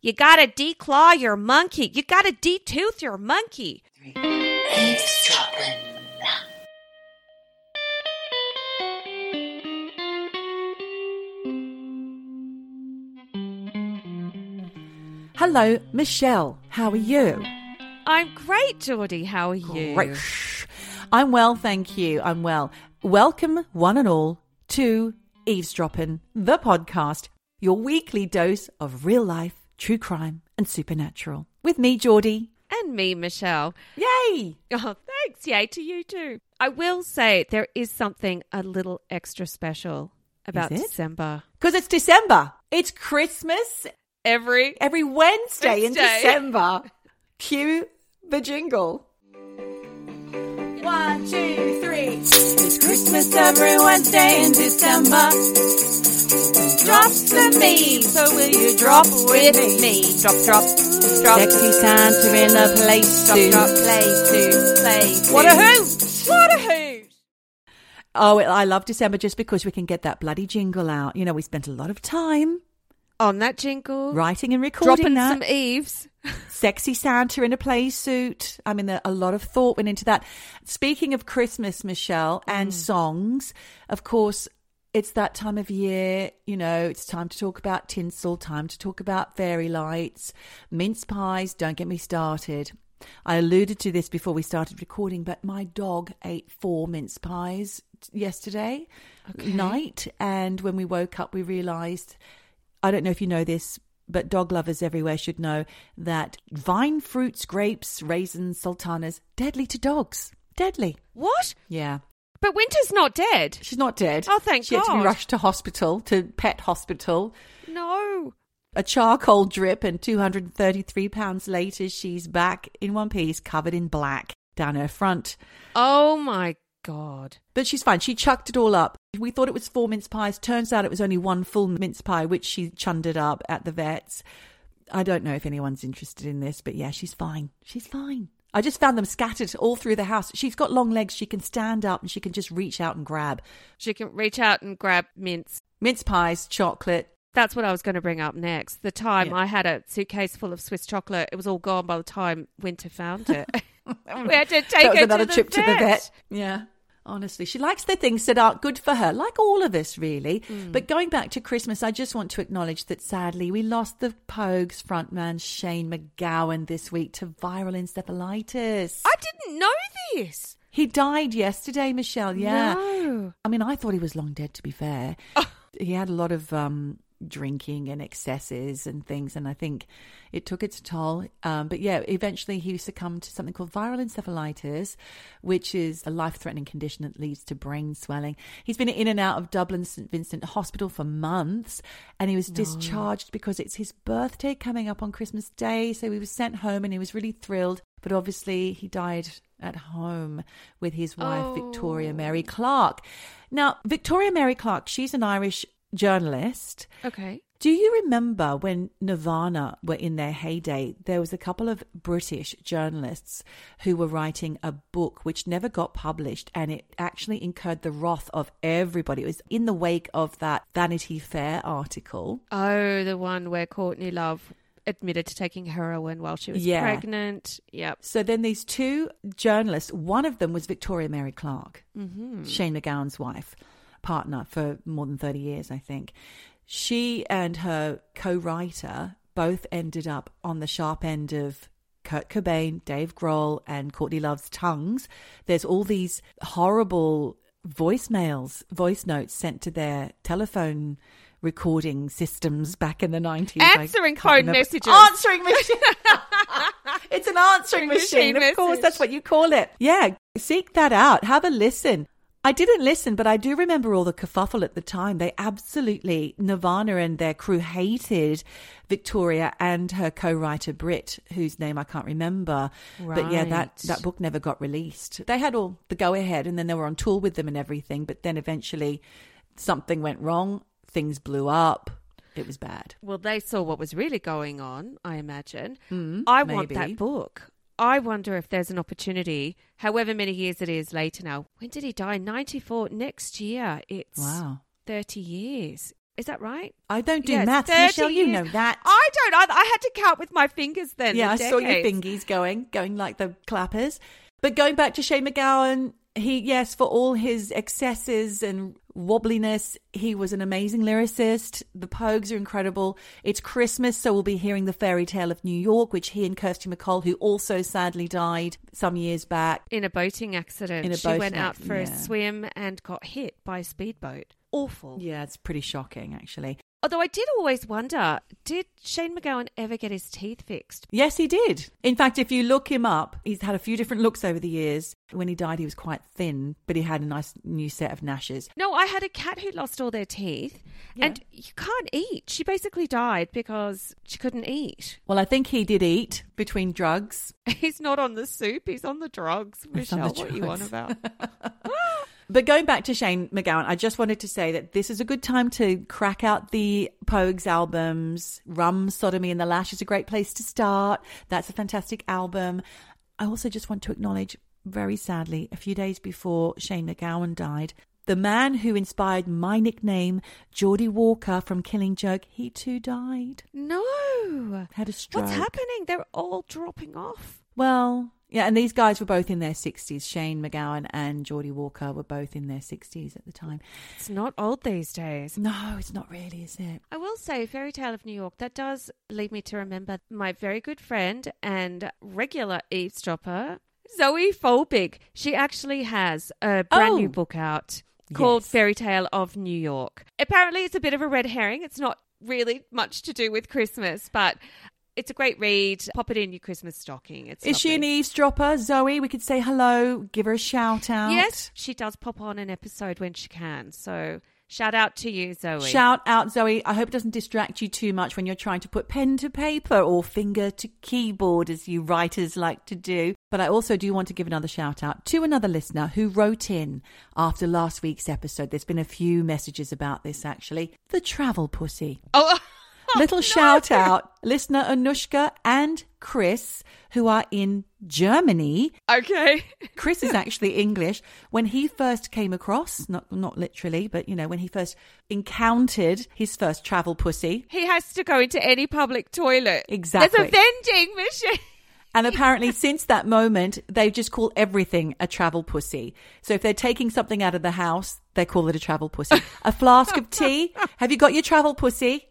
You gotta declaw your monkey. You gotta detooth your monkey. Eavesdropping. Hello, Michelle. How are you? I'm great, Geordie. How are you? Great. I'm well, thank you. I'm well. Welcome, one and all, to Eavesdropping, the podcast, your weekly dose of real life, true crime, and supernatural. With me, Geordie. And me, Michelle. Yay! Oh, thanks. Yay to you too. I will say there is something a little extra special about? December. Because it's December. It's Christmas Every every Wednesday, in December. Cue the jingle. One, two, three. It's Christmas every Wednesday in December. Drop some me, so will you drop with me? drop, drop, drop, Sexy Santa in a place drop, to. drop, play to, play. What a hoot! What a hoot! Oh, I love December just because we can get that bloody jingle out. You know, we spent a lot of time On that jingle, writing and recording dropping that. some eaves. Sexy Santa in a play suit. I mean, a lot of thought went into that. Speaking of Christmas, Michelle, and mm. songs, of course, it's that time of year. You know, it's time to talk about tinsel, time to talk about fairy lights, mince pies. Don't get me started. I alluded to this before we started recording, but my dog ate four mince pies yesterday night. And when we woke up, we realized I don't know if you know this, but dog lovers everywhere should know that vine fruits, grapes, raisins, sultanas, deadly to dogs. Deadly. What? Yeah. But Winter's not dead. She's not dead. Oh, thank she had to be rushed to hospital, to pet hospital. No. A charcoal drip, and 233 pounds later, she's back in one piece, covered in black down her front. Oh my God. But she's fine. She chucked it all up. We thought it was four mince pies. Turns out it was only one full mince pie, which she chundered up at the vet's. I don't know if anyone's interested in this, but yeah, she's fine. She's fine. I just found them scattered all through the house. She's got long legs. She can stand up and she can just reach out and grab She can reach out and grab mince. mince pies, chocolate. That's what I was going to bring up next. The time Yeah. I had a suitcase full of Swiss chocolate, it was all gone by the time Winter found it. we had to take that was her another trip vet. to the vet. Yeah. Honestly, she likes the things that aren't good for her, like all of us, really. Hmm. But going back to Christmas, I just want to acknowledge that sadly we lost the Pogues frontman Shane McGowan this week to viral encephalitis. I didn't know this. He died yesterday, Michelle. Yeah. No. I mean, I thought he was long dead, to be fair. He had a lot of um, drinking and excesses and things, and I think it took its toll. Um, but yeah, eventually he succumbed to something called viral encephalitis, which is a life threatening condition that leads to brain swelling. He's been in and out of Dublin St Vincent Hospital for months, and he was discharged because it's his birthday coming up on Christmas Day. So he was sent home and he was really thrilled. But obviously, he died at home with his wife, Oh. Victoria Mary Clarke. Now, Victoria Mary Clarke, she's an Irish journalist. Okay. Do you remember when Nirvana were in their heyday? There was a couple of British journalists who were writing a book which never got published, and it actually incurred the wrath of everybody. It was in the wake of that Vanity Fair article. Oh, the one where Courtney Love admitted to taking heroin while she was Yeah. pregnant. Yep. So then these two journalists, one of them was Victoria Mary Clarke, Mm-hmm. Shane McGowan's wife, partner for more than 30 years, I think. She and her co writer both ended up on the sharp end of Kurt Cobain, Dave Grohl, and Courtney Love's tongues. There's all these horrible voicemails, voice notes sent to their telephone recording systems back in the 90s. Answering code messages. Answering machine. it's an answering Machine machine. Of course, that's what you call it. Yeah, seek that out. Have a listen. I didn't listen, but I do remember all the kerfuffle at the time. They absolutely, Nirvana and their crew hated Victoria and her co-writer Britt, whose name I can't remember. But yeah, that, that book never got released. They had all the go-ahead and then they were on tour with them and everything. But then eventually something went wrong. Things blew up. It was bad. Well, they saw what was really going on, I imagine. Mm, I want that book. I wonder if there's an opportunity, however many years it is later now. When did he die? 94. Next year, it's Wow. 30 years. Is that right? I don't do Yes, maths, 30 Michelle. You know that. I don't. I, I had to count with my fingers then. yeah, I the saw your decades. fingies going, going like the clappers. But going back to Shane McGowan, he yes, for all his excesses and wobbliness, he was an amazing lyricist. The Pogues are incredible. It's Christmas, so we'll be hearing the fairy tale of New York, which he and Kirsty MacColl, who also sadly died some years back. in a boating accident. In a she boating went out for yeah. a swim and got hit by a speedboat. Awful. Yeah, it's pretty shocking, actually. Although I did always wonder, did Shane McGowan ever get his teeth fixed? Yes, he did. In fact, if you look him up, he's had a few different looks over the years. When he died, he was quite thin, but he had a nice new set of gnashes. No, I had a cat who lost all their teeth, Yeah. and you can't eat. She basically died because she couldn't eat. Well, I think he did eat between drugs. He's not on the soup; he's on the drugs. He's Michelle, the what are you on about? But going back to Shane McGowan, I just wanted to say that this is a good time to crack out the Pogues albums. Rum, Sodomy, and the Lash is a great place to start. That's a fantastic album. I also just want to acknowledge, very sadly, a few days before Shane McGowan died, the man who inspired my nickname, Geordie Walker from Killing Joke, he too died. no. Had a stroke. What's happening? They're all dropping off. Well, yeah, and these guys were both in their 60s. Shane McGowan and Geordie Walker were both in their 60s at the time. It's not old these days. No, it's not really, is it? I will say, Fairy Tale of New York, that does lead me to remember my very good friend and regular eavesdropper, Zoe Folbigg. She actually has a brand new Oh. book out called Yes. Fairy Tale of New York. Apparently, it's a bit of a red herring. It's not really much to do with Christmas, but it's a great read. Pop it in your Christmas stocking. It's Is she an eavesdropper, Zoe? We could say hello, give her a shout out. Yes, she does pop on an episode when she can. So shout out to you, Zoe. Shout out, Zoe. I hope it doesn't distract you too much when you're trying to put pen to paper or finger to keyboard, as you writers like to do. But I also do want to give another shout out to another listener who wrote in after last week's episode. There's been a few messages about this, actually. The travel pussy. oh, Little no. shout out, listener Anushka and Chris, who are in Germany. Okay. Chris is actually English. When he first came across, not not literally, but you know, when he first encountered his first travel pussy, He has to go into any public toilet. Exactly. There's a vending machine. and apparently since that moment, they just call everything a travel pussy. So if they're taking something out of the house, they call it a travel pussy. A flask of tea. Have you got your travel pussy?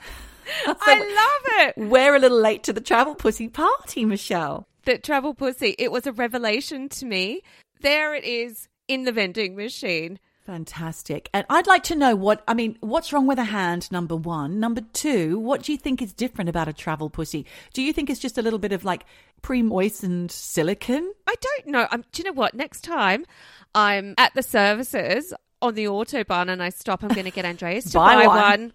I love it. We're a little late to the travel pussy party, Michelle. That travel pussy, it was a revelation to me. There it is in the vending machine. Fantastic. And I'd like to know what, I mean, what's wrong with a hand, number one? Number two, what do you think is different about a travel pussy? Do you think it's just a little bit of like pre moistened silicon? I don't know. Um, do you know what? Next time I'm at the services on the Autobahn and I stop, I'm going to get Andreas to Buy buy, one. one.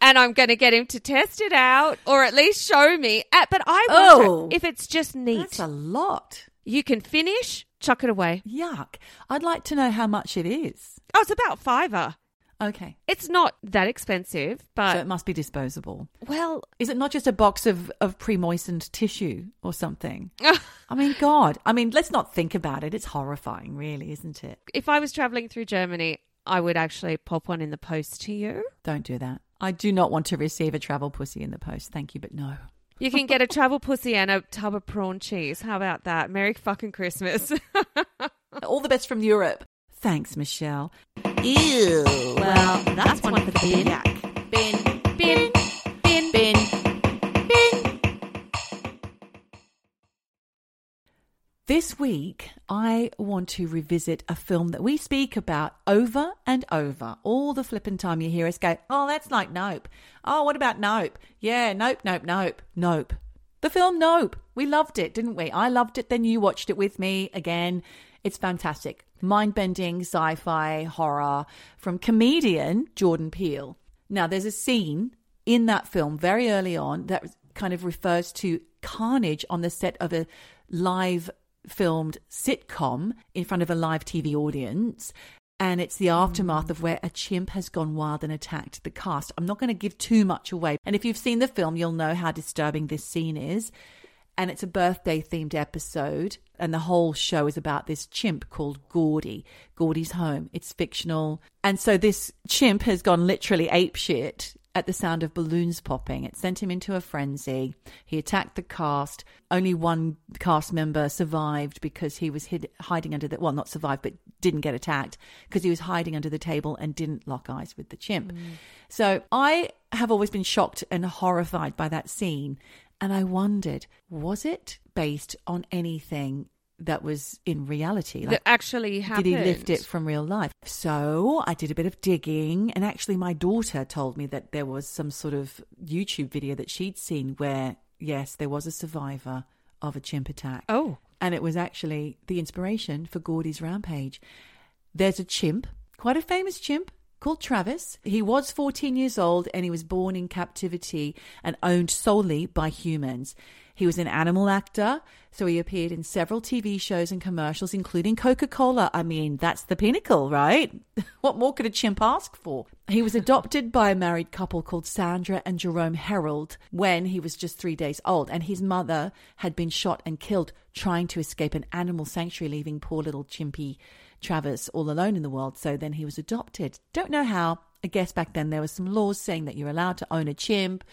And I'm going to get him to test it out or at least show me. Uh, But I Oh. if it's just neat. That's a lot. You can finish, chuck it away. Yuck. I'd like to know how much it is. Oh, it's about fiver. Okay. It's not that expensive, but So it must be disposable. well, Is it not just a box of, of pre moistened tissue or something? I mean, God. I mean, let's not think about it. It's horrifying, really, isn't it? if I was traveling through Germany, I would actually pop one in the post to you. Don't do that. I do not want to receive a travel pussy in the post. Thank you, but no. You can get a travel pussy and a tub of prawn cheese. How about that? Merry fucking Christmas. All the best from Europe. Thanks, Michelle. Ew. Well, that's one for the bin. Bin. bin, bin, Bin. This week, I want to revisit a film that we speak about over and over. All the flipping time you hear us go, oh, that's like Nope. Oh, what about Nope? Yeah, Nope, Nope, Nope, Nope. The film Nope. We loved it, didn't we? I loved it, then you watched it with me again. It's fantastic. Mind bending sci fi horror from comedian Jordan Peele. Now, there's a scene in that film very early on that kind of refers to carnage on the set of a live filmed sitcom in front of a live TV audience. And it's the aftermath of where a chimp has gone wild and attacked the cast. I'm not going to give too much away. And if you've seen the film, you'll know how disturbing this scene is. and it's a birthday themed episode. And the whole show is about this chimp called Gordy. Gordy's home. It's fictional. And so this chimp has gone literally apeshit at the sound of balloons popping. It sent him into a frenzy. He attacked the cast. Only one cast member survived because he was hid, hiding under the, well, not survived, but didn't get attacked because he was hiding under the table and didn't lock eyes with the chimp. Mm. So I have always been shocked and horrified by that scene. And I wondered, was it based on anything that was in reality? that actually happened. Did he lift it from real life? So I did a bit of digging, and actually, my daughter told me that there was some sort of YouTube video that she'd seen where, yes, there was a survivor of a chimp attack. Oh, And it was actually the inspiration for Gordy's rampage. There's a chimp, quite a famous chimp, called Travis. He was 14 years old and he was born in captivity and owned solely by humans. He was an animal actor, so he appeared in several TV shows and commercials, including Coca Cola. I mean, that's the pinnacle, right? what more could a chimp ask for? He was adopted by a married couple called Sandra and Jerome Herold when he was just three days old, and his mother had been shot and killed trying to escape an animal sanctuary, leaving poor little chimpy Travis all alone in the world. So then he was adopted. Don't know how. I guess back then there were some laws saying that you're allowed to own a chimp.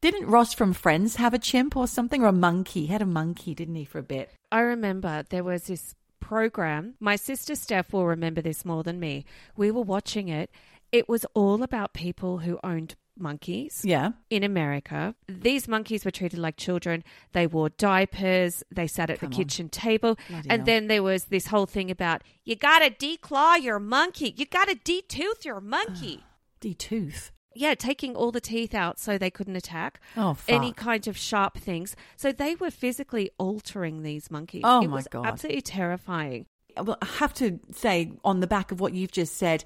Didn't Ross from Friends have a chimp or something, or a monkey? He had a monkey, didn't he, for a bit? I remember there was this program. My sister Steph will remember this more than me. We were watching it. It was all about people who owned monkeys Yeah. in America. These monkeys were treated like children. They wore diapers. They sat at Come the on. kitchen table. Bloody and hell. then there was this whole thing about you got to declaw your monkey. You got to detooth your monkey. D-tooth. yeah, taking all the teeth out so they couldn't attack. Oh, fuck. Any kind of sharp things. So they were physically altering these monkeys. Oh, it my God. Absolutely terrifying. Well, I have to say, on the back of what you've just said,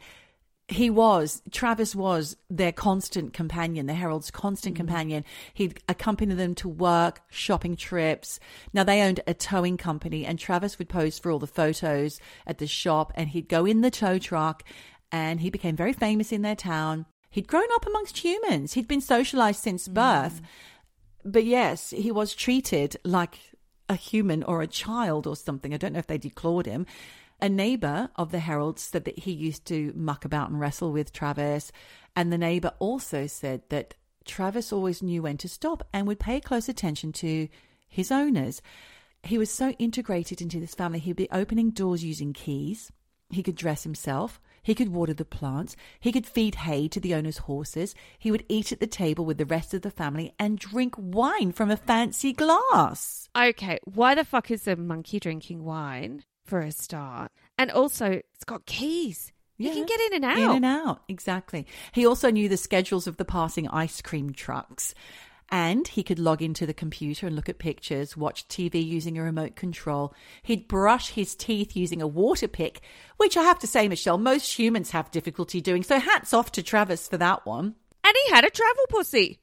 he was, Travis was their constant companion, the Herold's constant mm-hmm. companion. He'd accompany them to work, shopping trips. Now, they owned a towing company, and Travis would pose for all the photos at the shop, and he'd go in the tow truck, and he became very famous in their town. He'd grown up amongst humans, he'd been socialized since mm. birth. But yes, he was treated like a human or a child or something. I don't know if they declawed him. A neighbor of the Herold said that he used to muck about and wrestle with Travis. And the neighbor also said that Travis always knew when to stop and would pay close attention to his owners. He was so integrated into this family, he'd be opening doors using keys. He could dress himself. He could water the plants. He could feed hay to the owner's horses. He would eat at the table with the rest of the family and drink wine from a fancy glass. Okay, why the fuck is a monkey drinking wine for a start? And also, it's got keys. You Yeah. can get in and out. In and out, exactly. He also knew the schedules of the passing ice cream trucks. And he could log into the computer and look at pictures, watch TV using a remote control. He'd brush his teeth using a water pick, which I have to say, Michelle, most humans have difficulty doing. So hats off to Travis for that one. And he had a travel pussy.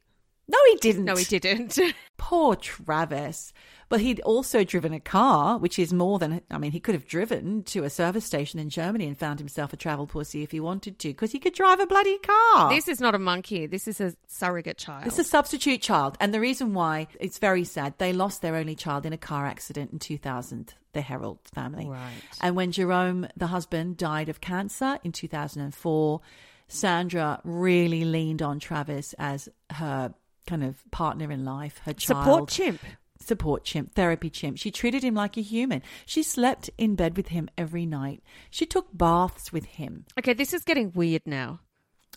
No, he didn't. No, he didn't. Poor Travis. But he'd also driven a car, which is more than, I mean, he could have driven to a service station in Germany and found himself a travel pussy if he wanted to, because he could drive a bloody car. this is not a monkey. This is a surrogate child. It's a substitute child. And the reason why it's very sad, they lost their only child in a car accident in 2000, the Herold family. Right. And when Jerome, the husband, died of cancer in 2004, Sandra really leaned on Travis as her kind of partner in life, her child. Support chimp. Support chimp, therapy chimp. She treated him like a human. She slept in bed with him every night. She took baths with him. Okay, this is getting weird now.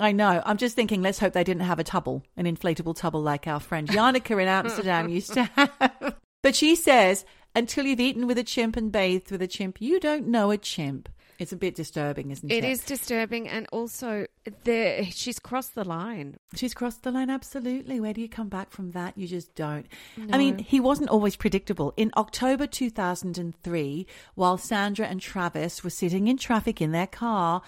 I know. I'm just thinking, let's hope they didn't have a tubble, an inflatable tubble like our friend Yannicka in Amsterdam used to have. But she says, until you've eaten with a chimp and bathed with a chimp, you don't know a chimp. It's a bit disturbing, isn't it? It is disturbing, and also there she's crossed the line. She's crossed the line, absolutely. Where do you come back from that? You just don't. I mean, he wasn't always predictable. In October 2003, while Sandra and Travis were sitting in traffic in their car,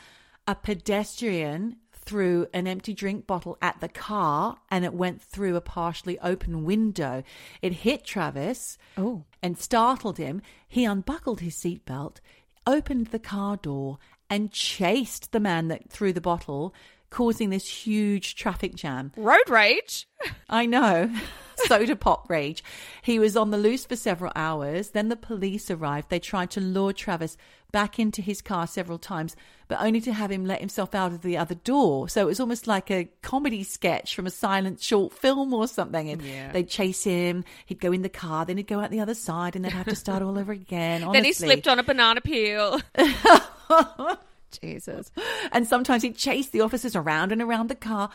a pedestrian threw an empty drink bottle at the car and it went through a partially open window. It hit Travis Oh. and startled him. He unbuckled his seatbelt, opened the car door, and chased the man that threw the bottle, causing this huge traffic jam. Road rage. I know. soda pop rage. He was on the loose for several hours. Then the police arrived. They tried to lure Travis back into his car several times, but only to have him let himself out of the other door. So it was almost like a comedy sketch from a silent short film or something. And Yeah. they'd chase him, he'd go in the car, then he'd go out the other side, and they'd have to start all over again. Then he slipped on a banana peel. Jesus. and sometimes he'd chase the officers around and around the car.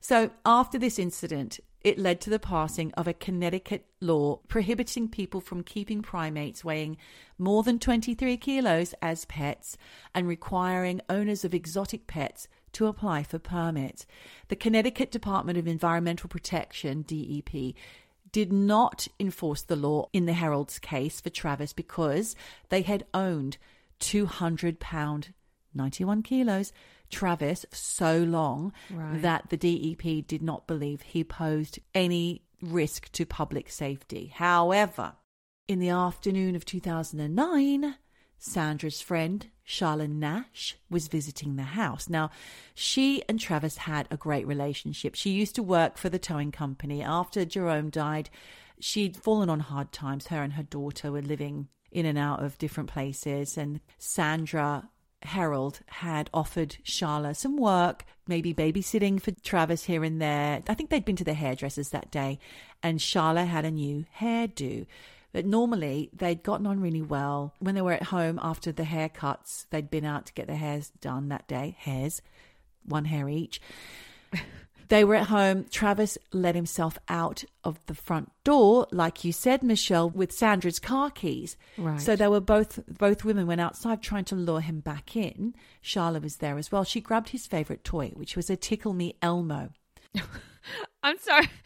So after this incident, it led to the passing of a Connecticut law prohibiting people from keeping primates weighing more than 23 kilos as pets and requiring owners of exotic pets to apply for permits. The Connecticut Department of Environmental Protection, DEP, did not enforce the law in the Herold's case for Travis because they had owned 200 pound 91 kilos Travis so long Right. that the DEP did not believe he posed any risk to public safety. However, in the afternoon of 2009, Sandra's friend, Charlotte Nash, was visiting the house. Now, she and Travis had a great relationship. She used to work for the towing company. After Jerome died, she'd fallen on hard times. Her and her daughter were living in and out of different places, and Sandra Herold had offered Charla some work, maybe babysitting for Travis here and there. I think they'd been to the hairdressers that day, and Charla had a new hairdo. But normally they'd gotten on really well. When they were at home after the haircuts, they'd been out to get their hairs done that day. Hairs, one hair each. They were at home. Travis let himself out of the front door, like you said, Michelle, with Sandra's car keys. Right. So they were both both women went outside trying to lure him back in. Charlotte was there as well. She grabbed his favorite toy, which was a Tickle Me Elmo. I'm sorry.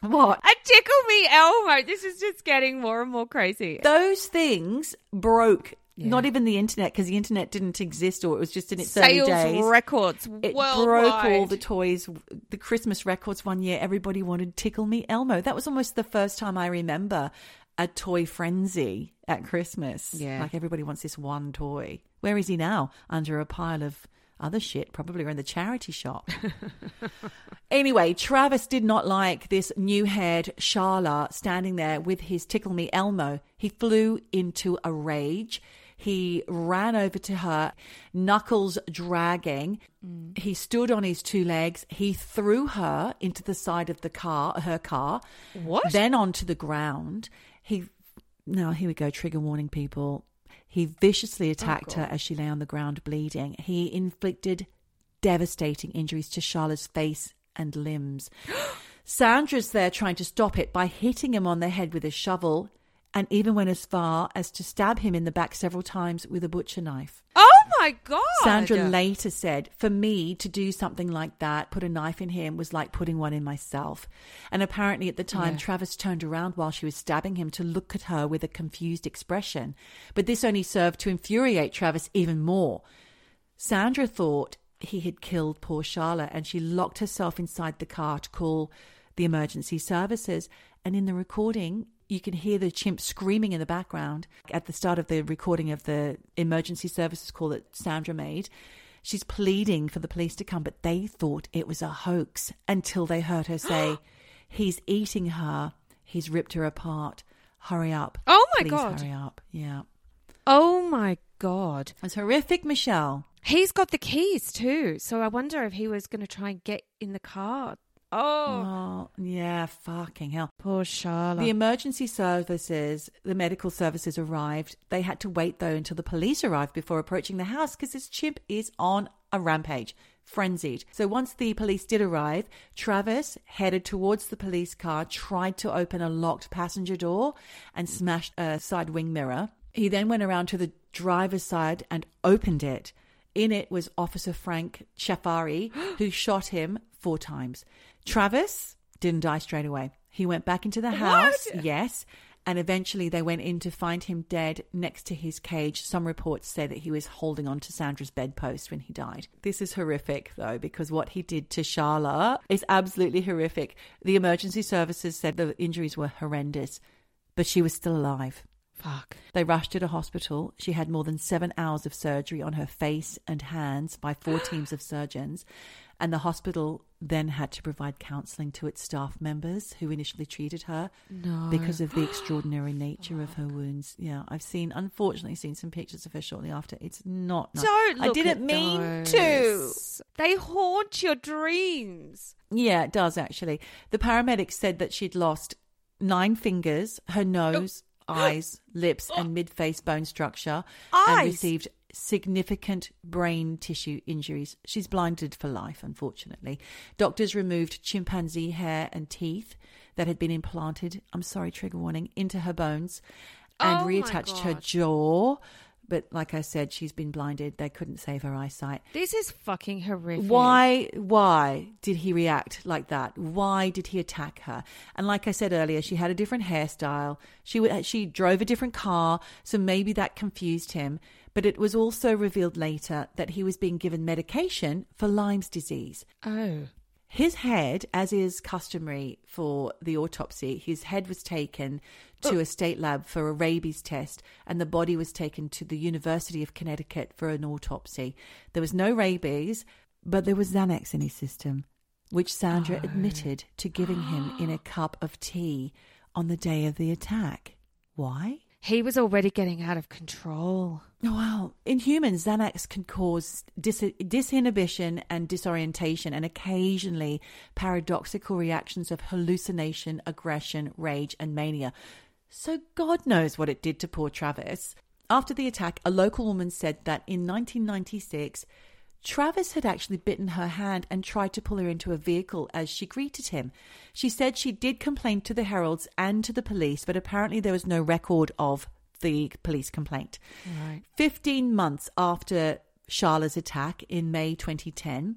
What? A tickle me Elmo. This is just getting more and more crazy. Those things broke. Yeah. Not even the internet because the internet didn't exist or it was just in its early Sales days. records It worldwide. broke all the toys, the Christmas records one year. Everybody wanted Tickle Me Elmo. That was almost the first time I remember a toy frenzy at Christmas. Yeah. Like everybody wants this one toy. Where is he now? Under a pile of other shit, probably in the charity shop. anyway, Travis did not like this new haired Charla standing there with his Tickle Me Elmo. He flew into a rage. He ran over to her, knuckles dragging. Mm. He stood on his two legs. He threw her into the side of the car, her car, What? then onto the ground. He, now here we go, trigger warning people. He viciously oh, attacked her as she lay on the ground bleeding. He inflicted devastating injuries to Charlotte's face and limbs. Sandra's there trying to stop it by hitting him on the head with a shovel and even went as far as to stab him in the back several times with a butcher knife. oh my god. Sandra later said, For me to do something like that, put a knife in him, was like putting one in myself. And apparently at the time, Yeah. Travis turned around while she was stabbing him to look at her with a confused expression. But this only served to infuriate Travis even more. Sandra thought he had killed poor Charlotte and she locked herself inside the car to call the emergency services. And in the recording, you can hear the chimp screaming in the background at the start of the recording of the emergency services call that Sandra made. She's pleading for the police to come, but they thought it was a hoax until they heard her say, He's eating her. He's ripped her apart. Hurry up. Oh my Please God. hurry up. Yeah. Oh my god. It's horrific, Michelle. He's got the keys too. So I wonder if he was going to try and get in the car. Oh, Oh, yeah, fucking hell. poor Charlotte. The emergency services, the medical services arrived. They had to wait, though, until the police arrived before approaching the house because this chimp is on a rampage, frenzied. So once the police did arrive, Travis headed towards the police car, tried to open a locked passenger door, and smashed a side wing mirror. He then went around to the driver's side and opened it. In it was Officer Frank Chiafari, who shot him four times. Travis didn't die straight away. He went back into the house, yes, and eventually they went in to find him dead next to his cage. Some reports say that he was holding on to Sandra's bedpost when he died. This is horrific, though, because what he did to Charla is absolutely horrific. The emergency services said the injuries were horrendous, but she was still alive. Fuck. They rushed her to hospital. She had more than seven hours of surgery on her face and hands by four teams of surgeons. And the hospital then had to provide counselling to its staff members who initially treated her No. because of the extraordinary nature of her wounds. Yeah, I've seen, unfortunately, seen some pictures of her shortly after. It's not. nice. Don't I didn't mean to. They haunt your dreams. Yeah, it does actually. The paramedics said that she'd lost nine fingers, her nose, eyes, lips, and mid face bone structure, and received significant brain tissue injuries. She's blinded for life, unfortunately. Doctors removed chimpanzee hair and teeth that had been implanted, I'm sorry, trigger warning, into her bones and Oh reattached her jaw. But like I said, she's been blinded. They couldn't save her eyesight. This is fucking horrific. Why why did he react like that? Why did he attack her? And like I said earlier, she had a different hairstyle. She she drove a different car, so maybe that confused him. But it was also revealed later that he was being given medication for Lyme's disease. Oh. His head, as is customary for the autopsy, his head was taken to oh. a state lab for a rabies test, and the body was taken to the University of Connecticut for an autopsy. There was no rabies, but there was Xanax in his system, which Sandra oh. admitted to giving him in a cup of tea on the day of the attack. Why? He was already getting out of control. Well, in humans, Xanax can cause dis- disinhibition and disorientation, and occasionally paradoxical reactions of hallucination, aggression, rage, and mania. So, God knows what it did to poor Travis. After the attack, a local woman said that in 1996, Travis had actually bitten her hand and tried to pull her into a vehicle as she greeted him. She said she did complain to the Herolds and to the police, but apparently there was no record of the police complaint. Right. 15 months after Charla's attack in May 2010,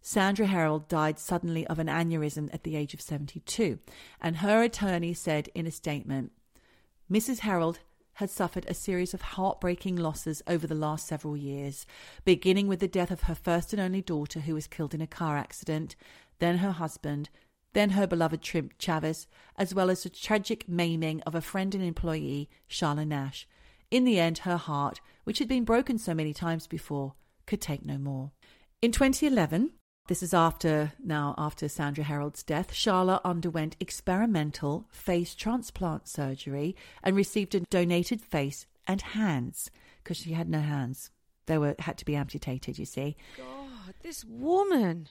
Sandra Herold died suddenly of an aneurysm at the age of 72. And her attorney said in a statement Mrs. Herold had suffered a series of heartbreaking losses over the last several years, beginning with the death of her first and only daughter, who was killed in a car accident, then her husband, then her beloved chimp Travis, as well as the tragic maiming of a friend and employee, Charla Nash. In the end, her heart, which had been broken so many times before, could take no more. In 2011, this is after now after Sandra Herold's death, Charla underwent experimental face transplant surgery and received a donated face and hands because she had no hands. They were had to be amputated, you see. God, this woman.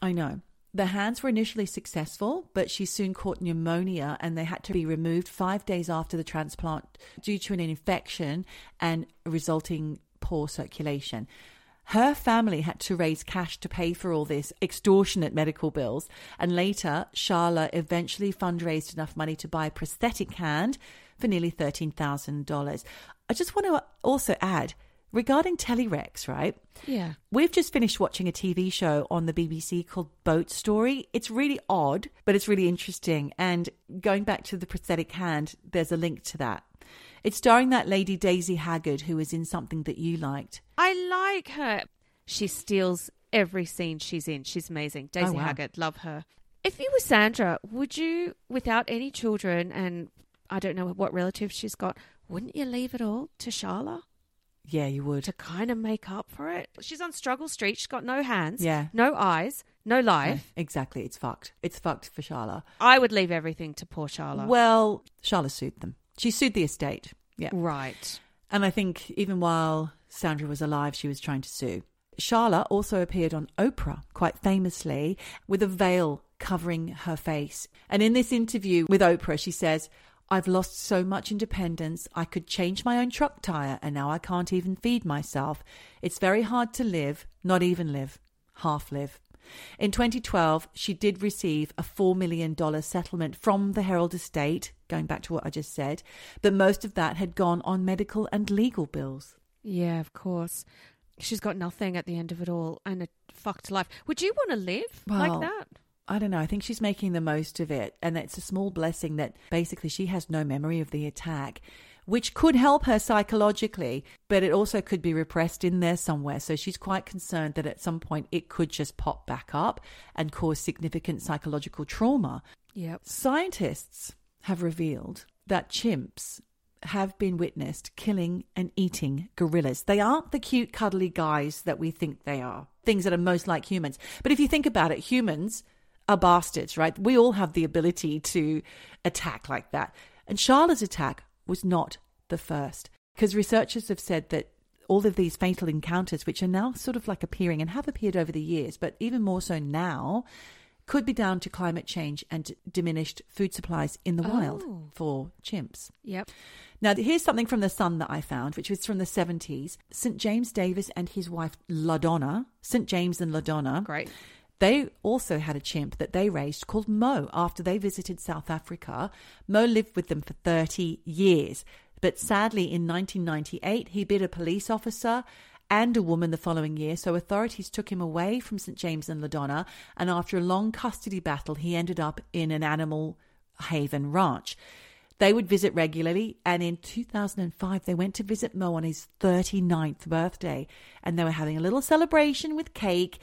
I know. The hands were initially successful, but she soon caught pneumonia and they had to be removed five days after the transplant due to an infection and resulting poor circulation. Her family had to raise cash to pay for all this extortionate medical bills, and later, Charla eventually fundraised enough money to buy a prosthetic hand for nearly $13,000. I just want to also add regarding Telerex, right? Yeah. We've just finished watching a TV show on the BBC called Boat Story. It's really odd, but it's really interesting. And going back to the prosthetic hand, there's a link to that. It's starring that lady Daisy Haggard, who is in something that you liked. I like her. She steals every scene she's in. She's amazing. Oh, Daisy Oh, wow. Haggard, love her. If you were Sandra, would you, without any children and I don't know what relatives she's got, wouldn't you leave it all to Charla Yeah, you would. to kind of make up for it? She's on Struggle Street. She's got no hands, Yeah. no eyes, no life. Yeah, exactly. It's fucked. It's fucked for Charla. I would leave everything to poor Charla. Well, Charla sued them. She sued the estate. Yeah. right. And I think even while Sandra was alive, she was trying to sue. Charla also appeared on Oprah, quite famously, with a veil covering her face. And in this interview with Oprah, she says, I've lost so much independence. I could change my own truck tire, and now I can't even feed myself. It's very hard to live, not even live, half live. In 2012, she did receive a $4 million settlement from the Herold estate, going back to what I just said, but most of that had gone on medical and legal bills. Yeah, of course. She's got nothing at the end of it all and a fucked life. Would you want to live Well, like that? I don't know. I think she's making the most of it. And it's a small blessing that basically she has no memory of the attack, which could help her psychologically, but it also could be repressed in there somewhere. So she's quite concerned that at some point it could just pop back up and cause significant psychological trauma. Yep. Scientists have revealed that chimps have been witnessed killing and eating gorillas. They aren't the cute, cuddly guys that we think they are. things that are most like humans. But if you think about it, humans are bastards, right? We all have the ability to attack like that. And Charlotte's attack was not the first. Because researchers have said that all of these fatal encounters, which are now sort of like appearing and have appeared over the years, but even more so now, could be down to climate change and diminished food supplies in the wild Oh. for chimps. Yep. Now, here's something from the Sun that I found, which was from the 70s. St. James Davis and his wife, LaDonna, St. James and LaDonna, Great. they also had a chimp that they raised called Mo after they visited South Africa. Mo lived with them for 30 years. But sadly, in 1998, he bit a police officer and a woman the following year. So authorities took him away from St. James and LaDonna. And after a long custody battle, he ended up in an animal haven ranch. They would visit regularly, and in 2005, they went to visit Mo on his 39th birthday, and they were having a little celebration with cake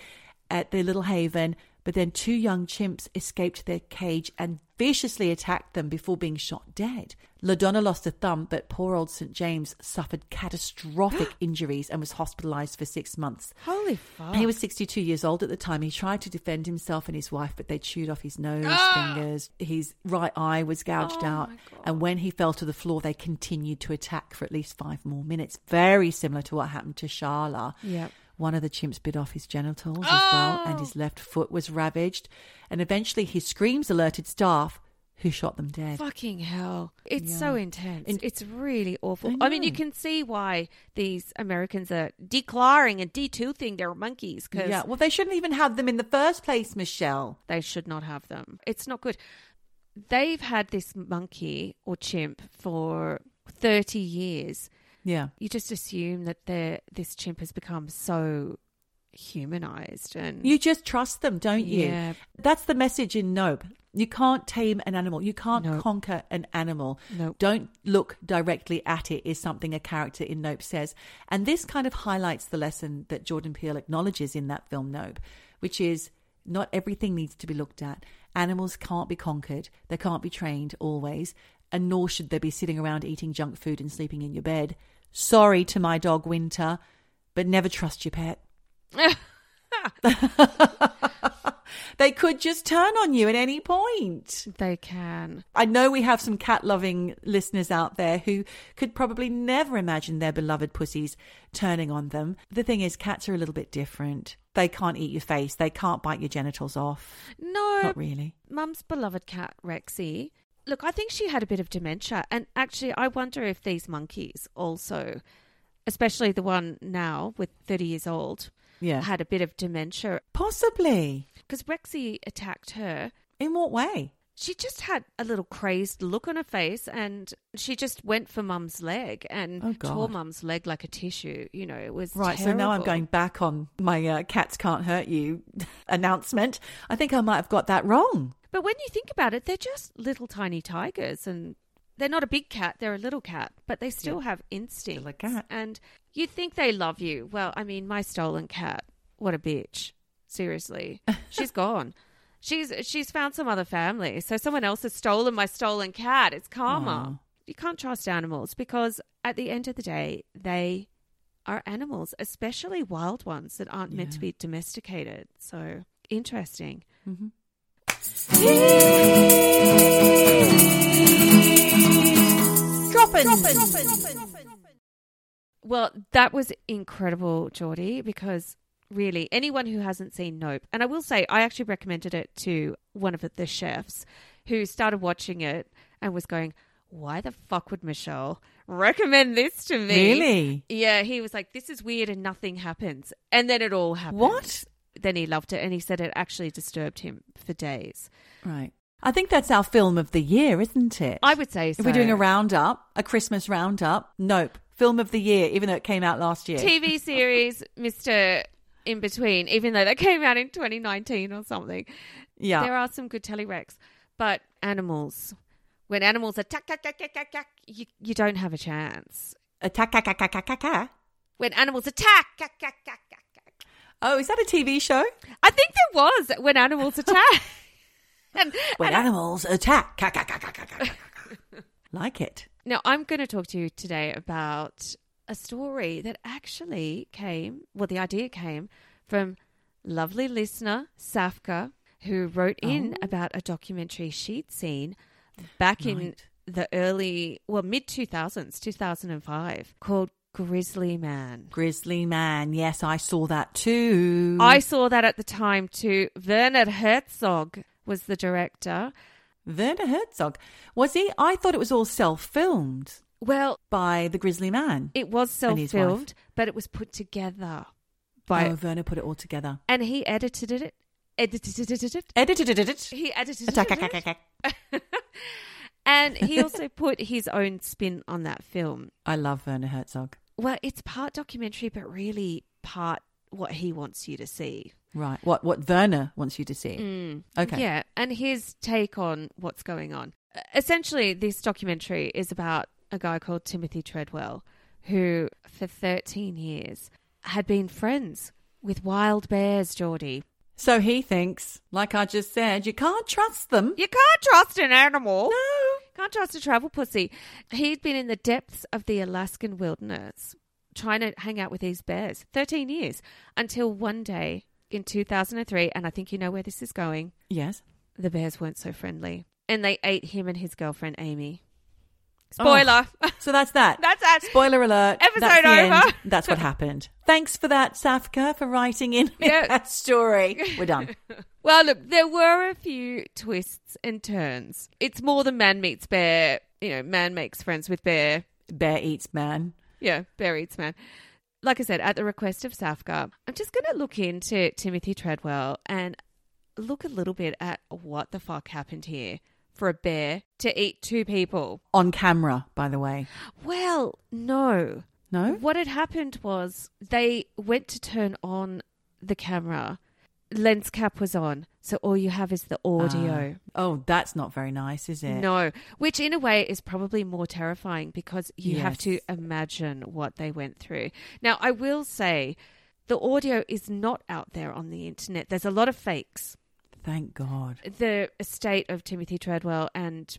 at their little haven. But then two young chimps escaped their cage and viciously attacked them before being shot dead. LaDonna lost a thumb, but poor old St. James suffered catastrophic injuries and was hospitalized for six months. Holy fuck. He was 62 years old at the time. He tried to defend himself and his wife, but they chewed off his nose, ah! fingers. His right eye was gouged Oh, out. And when he fell to the floor, they continued to attack for at least five more minutes. Very similar to what happened to Charla. Yep. One of the chimps bit off his genitals as well, and Oh. his left foot was ravaged. And eventually, his screams alerted staff, who shot them dead. Fucking hell. It's Yeah. so intense. And- it's really awful. I I, mean, you can see why these Americans are declaring and detoothing their monkeys because Yeah, well, they shouldn't even have them in the first place, Michelle. they should not have them. It's not good. They've had this monkey or chimp for 30 years. Yeah. You just assume that they're, this chimp has become so humanized and You just trust them, don't you? Yeah. That's the message in Nope. You can't tame an animal. You can't Nope. conquer an animal. Nope. Don't look directly at it, is something a character in Nope says. And this kind of highlights the lesson that Jordan Peele acknowledges in that film, Nope, which is not everything needs to be looked at. Animals can't be conquered, they can't be trained always, and nor should they be sitting around eating junk food and sleeping in your bed. Sorry to my dog Winter, but never trust your pet. They could just turn on you at any point. they can. I know we have some cat loving listeners out there who could probably never imagine their beloved pussies turning on them. The thing is, cats are a little bit different. They can't eat your face, they can't bite your genitals off. No, Not really. Mum's beloved cat, Rexy. Look, I think she had a bit of dementia. And actually, I wonder if these monkeys also, especially the one now with 30 years old, Yeah. had a bit of dementia. Possibly. Because Rexy attacked her. In what way? She just had a little crazed look on her face and she just went for Mum's leg and Oh, tore Mum's leg like a tissue. You know, it was Right, so now I'm going back on my uh, cats can't hurt you announcement. I think I might have got that wrong. But when you think about it, they're just little tiny tigers and they're not a big cat, they're a little cat, but they still have instincts. Still a cat. And you think they love you. Well, I mean, my stolen cat, what a bitch. Seriously. She's gone. She's she's found some other family. So someone else has stolen my stolen cat. It's karma. You can't trust animals because at the end of the day, they are animals, especially wild ones that aren't meant to be domesticated. So interesting. Mm-hmm. Dropping. Well, that was incredible, Geordie, because really anyone who hasn't seen Nope, and I will say I actually recommended it to one of the chefs who started watching it and was going, Why the fuck would Michelle recommend this to me? Really? Yeah, he was like, This is weird and nothing happens. And then it all happened. What? Then he loved it and he said it actually disturbed him for days. Right. I think that's our film of the year, isn't it? I would say so. If we're doing a roundup, a Christmas roundup, nope. Film of the year, even though it came out last year. TV series, Mr. Inbetween, even though that came out in 2019 or something. yeah. There are some good telerecs, but animals, when animals attack, attack, attack, attack, attack, you, you don't have a chance. Attack, attack, attack, attack, attack. When animals attack, attack, attack, attack, attack. Oh, is that a TV show? I think there was when animals attack. and, When and I- animals attack. Cack, cack. like it. now, I'm going to talk to you today about a story that actually came, well, the idea came from lovely listener, Safka, who wrote in oh. about a documentary she'd seen back in the early, well, mid 2000s, 2005, called Grizzly Man. Grizzly Man. Yes, I saw that too. I saw that at the time too. Werner Herzog was the director. Werner Herzog. Was he? I thought it was all self filmed Well, by the Grizzly Man. it was self And his wife. filmed, but it was put together by, oh, Werner put it all together. and he edited it. Edited it. Edited it. He edited Attack, it. attack, attack, attack. and he also put his own spin on that film. I love Werner Herzog. Well, it's part documentary, but really part what he wants you to see. Right. What what Werner wants you to see. Mm. Okay. Yeah, and his take on what's going on. Essentially, this documentary is about a guy called Timothy Treadwell, who for 13 years had been friends with wild bears, Geordie. So he thinks, like I just said, you can't trust them. You can't trust an animal. No. Can't trust a travel pussy. He'd been in the depths of the Alaskan wilderness trying to hang out with these bears 13 years until one day in 2003, and I think you know where this is going, Yes. the bears weren't so friendly. And they ate him and his girlfriend, Amie. Spoiler. Oh, so that's that. That's that. Spoiler alert. Episode That's the end. over. That's what happened. Thanks for that, Safka, for writing in Yeah. that story. We're done. Well, look, there were a few twists and turns. It's more than man meets bear. You know, man makes friends with bear. Bear eats man. Yeah, bear eats man. Like I said, at the request of Safka, I'm just going to look into Timothy Treadwell and look a little bit at what the fuck happened here for a bear to eat two people. On camera, by the way. Well, no. No? What had happened was they went to turn on the camera. Lens cap was on, so all you have is the audio. Ah. oh, that's not very nice, is it? No, which in a way is probably more terrifying because you have to imagine what they went through. Now, I will say the audio is not out there on the internet. There's a lot of fakes. Thank God. The estate of Timothy Treadwell and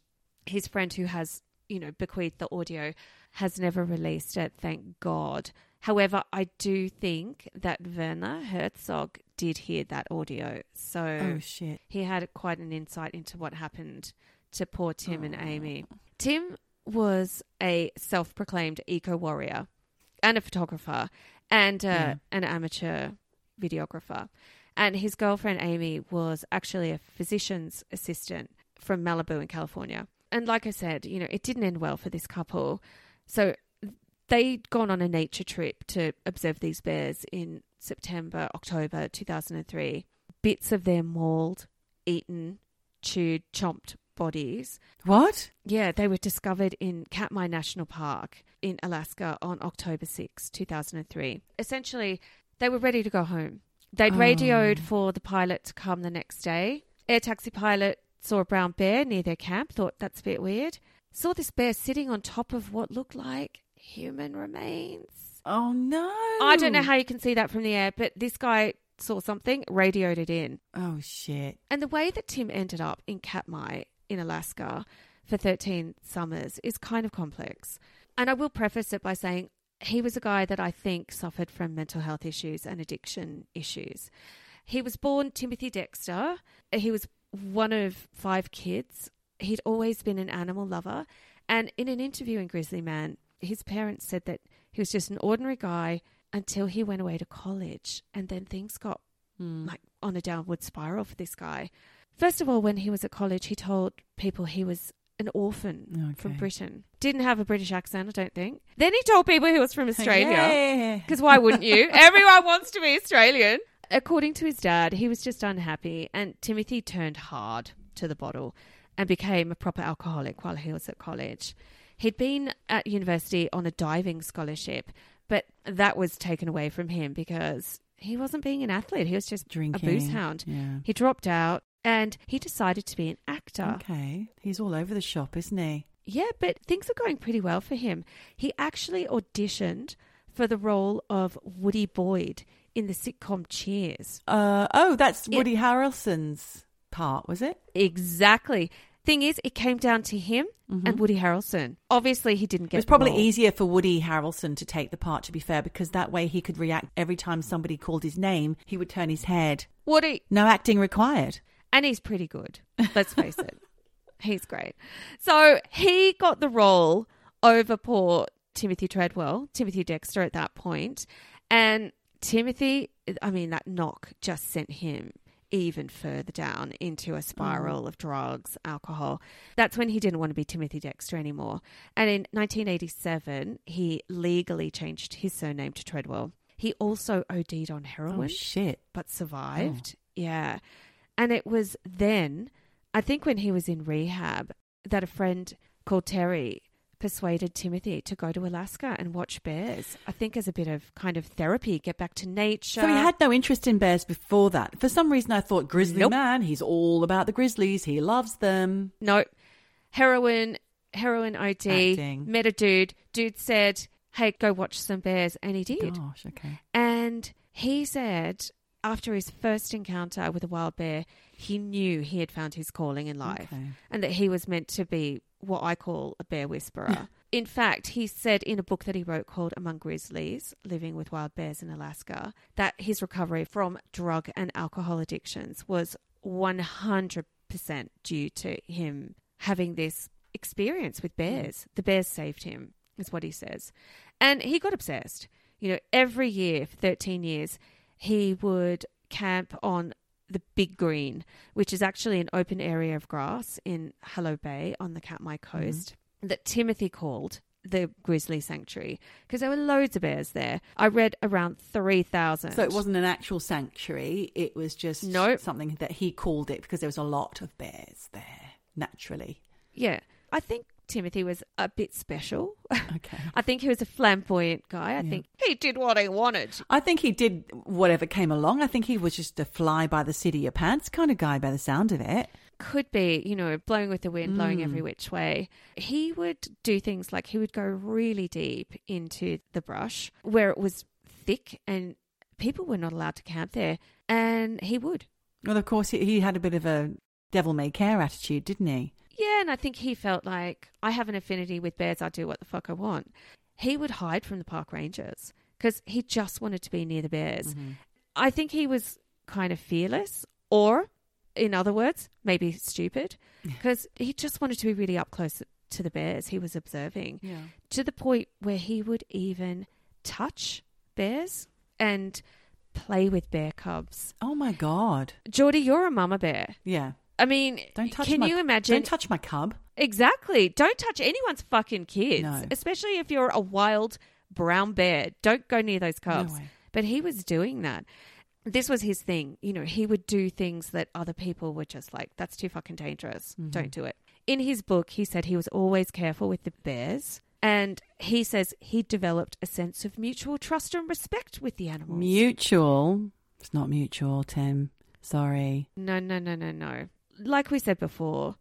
his friend who has, you know, bequeathed the audio has never released it, thank God. However, I do think that Werner Herzog did hear that audio. So Oh, shit. he had quite an insight into what happened to poor Tim and Amie. Tim was a self proclaimed eco warrior and a photographer and uh, Yeah. an amateur videographer. And his girlfriend Amie was actually a physician's assistant from Malibu in California. And like I said, you know, it didn't end well for this couple. So they'd gone on a nature trip to observe these bears in September, October 2003. Bits of their mauled, eaten, chewed, chomped bodies. What? Yeah, they were discovered in Katmai National Park in Alaska on October 6, 2003. Essentially, they were ready to go home. They'd Oh. radioed for the pilot to come the next day. Air taxi pilot saw a brown bear near their camp, thought that's a bit weird. Saw this bear sitting on top of what looked like human remains. Oh, no. I don't know how you can see that from the air, but this guy saw something, radioed it in. Oh, shit. And the way that Tim ended up in Katmai in Alaska for 13 summers is kind of complex. And I will preface it by saying he was a guy that I think suffered from mental health issues and addiction issues. He was born Timothy Dexter. He was one of five kids. He'd always been an animal lover. And in an interview in Grizzly Man, his parents said that he was just an ordinary guy until he went away to college. And then things got hmm. like on a downward spiral for this guy. First of all, when he was at college, he told people he was an orphan from Britain. Didn't have a British accent, I don't think. Then he told people he was from Australia. Yeah. Because why wouldn't you? Everyone wants to be Australian. According to his dad, he was just unhappy, and Timothy turned hard to the bottle and became a proper alcoholic while he was at college. He'd been at university on a diving scholarship, but that was taken away from him because he wasn't being an athlete. He was just Drinking. a booze hound. Yeah. He dropped out and he decided to be an actor. Okay. He's all over the shop, isn't he? Yeah, but things are going pretty well for him. He actually auditioned for the role of Woody Boyd in the sitcom Cheers. Uh, oh, that's. Woody Harrelson's part, was it? Exactly. Thing is, it came down to him and Woody Harrelson. Obviously, he didn't get Mm-hmm. It was probably role. easier for Woody Harrelson to take the part, to be fair, because that way he could react every time somebody called his name. He would turn his head. Woody, No acting required. And he's pretty good. Let's face it, he's great. So he got the role over poor Timothy Treadwell, Timothy Dexter at that point. and Timothy. I mean, that knock just sent him even further down into a spiral mm. of drugs, alcohol. That's when he didn't want to be Timothy Dexter anymore. And in 1987, he legally changed his surname to Treadwell. He also OD'd on heroin Oh, shit. but survived. Oh. Yeah. And it was then, I think when he was in rehab, that a friend called Terry persuaded Timothy to go to Alaska and watch bears. I think as a bit of kind of therapy, get back to nature. So he had no interest in bears before that. For some reason, I thought grizzly Nope. man. He's all about the grizzlies. He loves them. no heroin, heroin OD, Acting. met a dude. Dude said, hey, go watch some bears. And he did. Gosh, okay. And he said after his first encounter with a wild bear, he knew he had found his calling in life Okay. and that he was meant to be what I call a bear whisperer. in fact, he said in a book that he wrote called Among Grizzlies Living with Wild Bears in Alaska that his recovery from drug and alcohol addictions was 100% due to him having this experience with bears. The bears saved him, is what he says. And he got obsessed. You know, every year for 13 years, he would camp on the Big Green, which is actually an open area of grass in Hallo Bay on the Katmai mm-hmm. coast that Timothy called the Grizzly Sanctuary because there were loads of bears there. I read around 3,000. So it wasn't an actual sanctuary. It was just Nope. something that he called it because there was a lot of bears there, naturally. Yeah. I think Timothy was a bit special. Okay. I think he was a flamboyant guy. I Yeah. think he did what he wanted. I think he did whatever came along. I think he was just a fly by the seat of your pants kind of guy by the sound of it. Could be, you know, blowing with the wind, blowing mm. every which way. He would do things like he would go really deep into the brush where it was thick and people were not allowed to camp there. And he would. Well, of course, he, he had a bit of a devil may care attitude, didn't he? Yeah, and I think he felt like I have an affinity with bears. I do what the fuck I want. He would hide from the park rangers because he just wanted to be near the bears. Mm-hmm. I think he was kind of fearless, or in other words, maybe stupid, because he just wanted to be really up close to the bears he was observing Yeah. to the point where he would even touch bears and play with bear cubs. Oh my God. Geordie, you're a mama bear. Yeah. I mean, Don't touch can my, you imagine? Don't touch my cub. Exactly. Don't touch anyone's fucking kids, No. especially if you're a wild brown bear. Don't go near those cubs. way. but he was doing that. This was his thing. You know, he would do things that other people were just like, that's too fucking dangerous. Mm-hmm. Don't do it. In his book, he said he was always careful with the bears. And he says he developed a sense of mutual trust and respect with the animals. Mutual. It's not mutual, Tim. Sorry. No, no, no, no, no. Like we said before,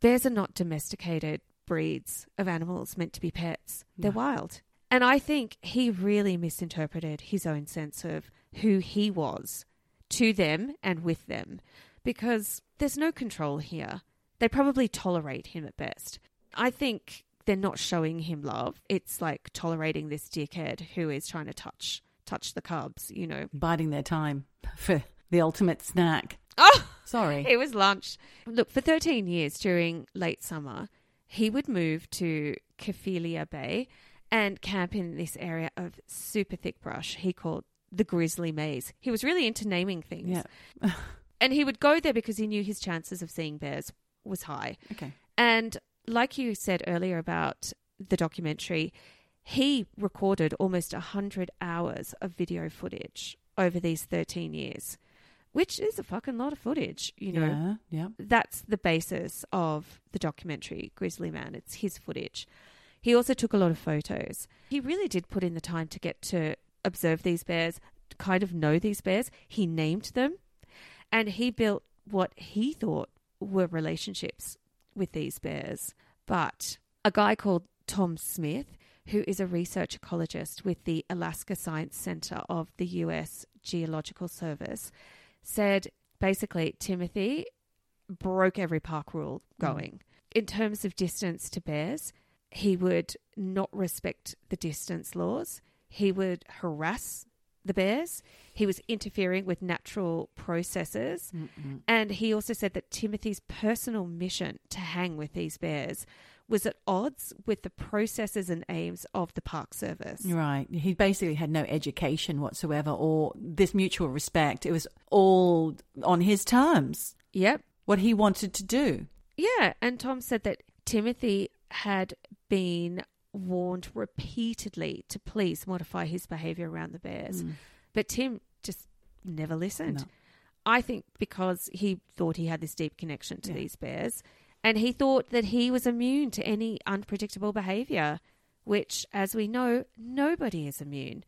bears are not domesticated breeds of animals meant to be pets. They're wild. And I think he really misinterpreted his own sense of who he was to them and with them because there's no control here. They probably tolerate him at best. I think they're not showing him love. It's like tolerating this dickhead who is trying to touch touch the cubs, you know. Biding their time for the ultimate snack. Oh, Sorry. it was lunch. Look, for 13 years during late summer, he would move to Kaflia Bay and camp in this area of super thick brush he called the Grizzly Maze. He was really into naming things. Yeah. And he would go there because he knew his chances of seeing bears was high. Okay. And like you said earlier about the documentary, he recorded almost 100 hours of video footage over these 13 years, which is a fucking lot of footage, you know Yeah. Yeah. that's the basis of the documentary Grizzly Man. It's his footage. He also took a lot of photos. He really did put in the time to get to observe these bears, kind of know these bears. He named them and he built what he thought were relationships with these bears. But a guy called Tom Smith, who is a research ecologist with the Alaska Science Center of the US Geological Service, said basically Timothy broke every park rule mm. going. In terms of distance to bears, he would not respect the distance laws. He would harass the bears. He was interfering with natural processes. And he also said that Timothy's personal mission to hang with these bears was at odds with the processes and aims of the Park Service. Right. He basically had no education whatsoever or this mutual respect. It was all on his terms, Yep. what he wanted to do. Yeah. And Tom said that Timothy had been warned repeatedly to please modify his behavior around the bears. Hmm. But Tim just never listened. No. I think because he thought he had this deep connection to Yeah. these bears and he thought that he was immune to any unpredictable behavior, which, as we know, nobody is immune.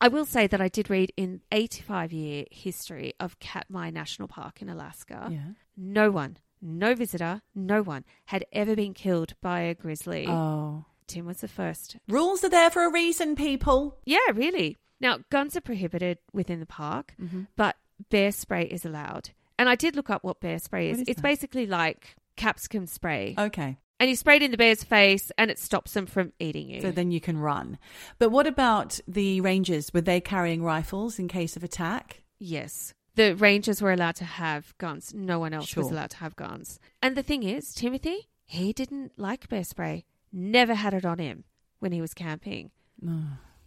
I will say that I did read in 85 year history of Katmai National Park in Alaska. Yeah. No one, no visitor, no one had ever been killed by a grizzly. Oh. Tim was the first. Rules are there for a reason, people. Yeah, really. Now, guns are prohibited within the park, Mm-hmm. but bear spray is allowed. And I did look up what bear spray is. What is it's that? basically like capsicum spray. Okay. And you spray it in the bear's face and it stops them from eating you. So then you can run. But what about the rangers? Were they carrying rifles in case of attack? Yes. The rangers were allowed to have guns. No one else was allowed to have guns. And the thing is, Timothy, he didn't like bear spray. Never had it on him when he was camping.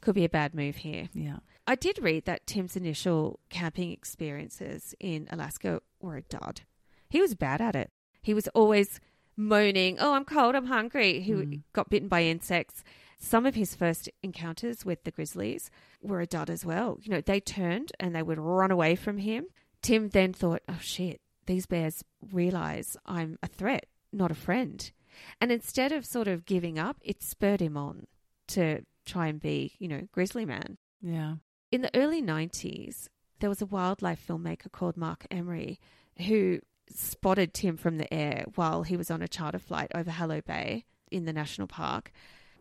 Could be a bad move here. Yeah. I did read that Tim's initial camping experiences in Alaska were a dud. He was bad at it. He was always moaning, Oh, I'm cold, I'm hungry. He hmm. got bitten by insects. Some of his first encounters with the grizzlies were a dud as well. You know, they turned and they would run away from him. Tim then thought, Oh shit, these bears realize I'm a threat, not a friend. And instead of sort of giving up, it spurred him on to try and be, you know, grizzly man. Yeah. In the early 90s, there was a wildlife filmmaker called Mark Emery who spotted Tim from the air while he was on a charter flight over Hallo Bay in the national park.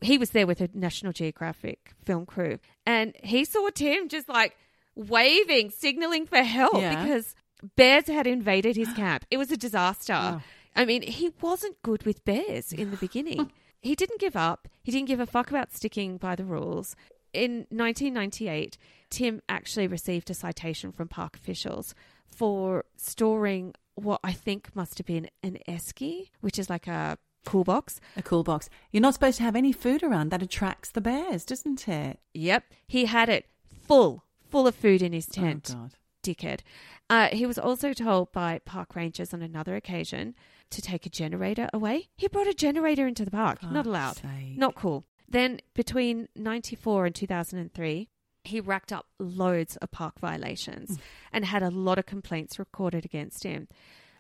He was there with a National Geographic film crew and he saw Tim just like waving, signaling for help Yeah. because bears had invaded his camp. It was a disaster. Oh. I mean, he wasn't good with bears in the beginning. he didn't give up. He didn't give a fuck about sticking by the rules. In 1998, Tim actually received a citation from park officials for storing what I think must have been an esky, which is like a cool box. A cool box. You're not supposed to have any food around. That attracts the bears, doesn't it? Yep, he had it full, full of food in his tent. Oh, God. dickhead. Uh, he was also told by park rangers on another occasion to take a generator away. He brought a generator into the park. Not allowed. sake. Not cool. Then between 94 and 2003, he racked up loads of park violations mm. and had a lot of complaints recorded against him.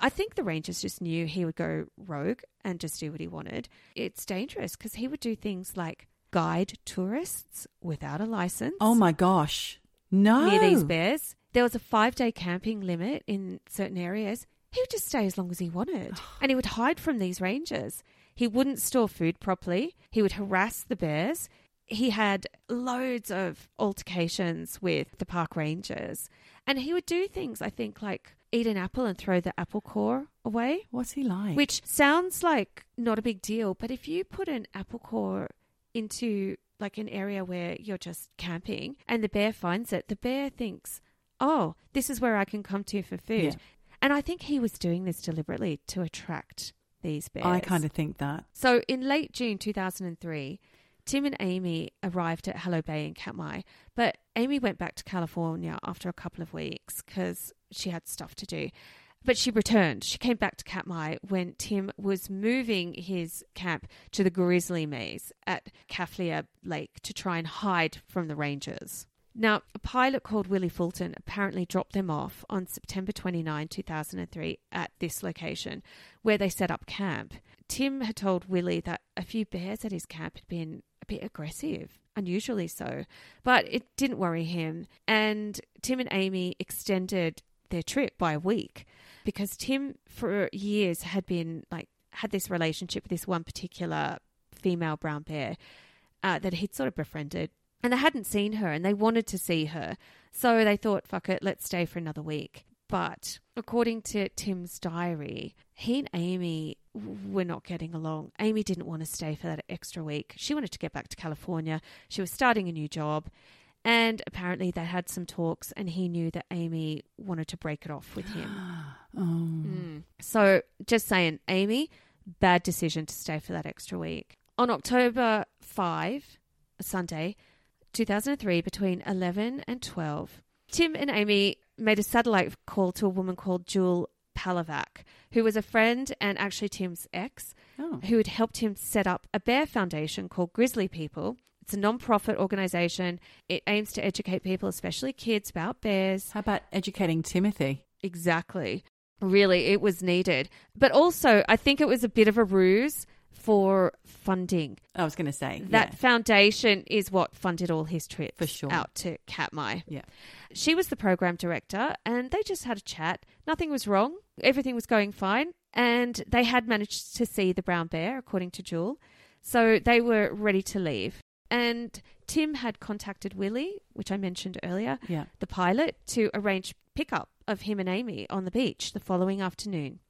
I think the rangers just knew he would go rogue and just do what he wanted. It's dangerous because he would do things like guide tourists without a license Oh, my gosh. No. near these bears. There was a five day camping limit in certain areas. He would just stay as long as he wanted. And he would hide from these rangers. He wouldn't store food properly. He would harass the bears. He had loads of altercations with the park rangers. And he would do things, I think, like eat an apple and throw the apple core away, What's he like? which sounds like not a big deal. But if you put an apple core into like an area where you're just camping and the bear finds it, the bear thinks, oh, this is where I can come to for food. Yeah. And I think he was doing this deliberately to attract these bears. I kind of think that. So in late June 2003, Tim and Amie arrived at Hallo Bay in Katmai, but Amie went back to California after a couple of weeks because she had stuff to do. But she returned. She came back to Katmai when Tim was moving his camp to the Grizzly Maze at Kaflia Lake to try and hide from the rangers. Now, a pilot called Willy Fulton apparently dropped them off on September 29, 2003, at this location where they set up camp. Tim had told Willy that a few bears at his camp had been bit aggressive, unusually so, but it didn't worry him. And Tim and Amie extended their trip by a week because Tim, for years, had been like, had this relationship with this one particular female brown bear uh, that he'd sort of befriended and they hadn't seen her and they wanted to see her. So they thought, fuck it, let's stay for another week. But according to Tim's diary, he and Amie were not getting along. Amie didn't want to stay for that extra week. She wanted to get back to California. She was starting a new job. And apparently, they had some talks, and he knew that Amie wanted to break it off with him. Oh. Mm. So, just saying, Amie, bad decision to stay for that extra week. On October 5, a Sunday, 2003, between 11 and 12, Tim and Amie made a satellite call to a woman called Jewel Palovak, who was a friend and actually Tim's ex, Oh. who had helped him set up a bear foundation called Grizzly People. It's a non-profit organization. It aims to educate people, especially kids, about bears. How about educating Timothy? Exactly. Really, it was needed. But also, I think it was a bit of a ruse for funding. I was going to say That yeah. foundation is what funded all his trips For sure. out to Katmai. Yeah. She was the program director, and they just had a chat. Nothing was wrong. Everything was going fine. And they had managed to see the brown bear, according to Jewel. So they were ready to leave. And Tim had contacted Willy, which I mentioned earlier, Yeah. the pilot, to arrange pickup of him and Amie on the beach the following afternoon.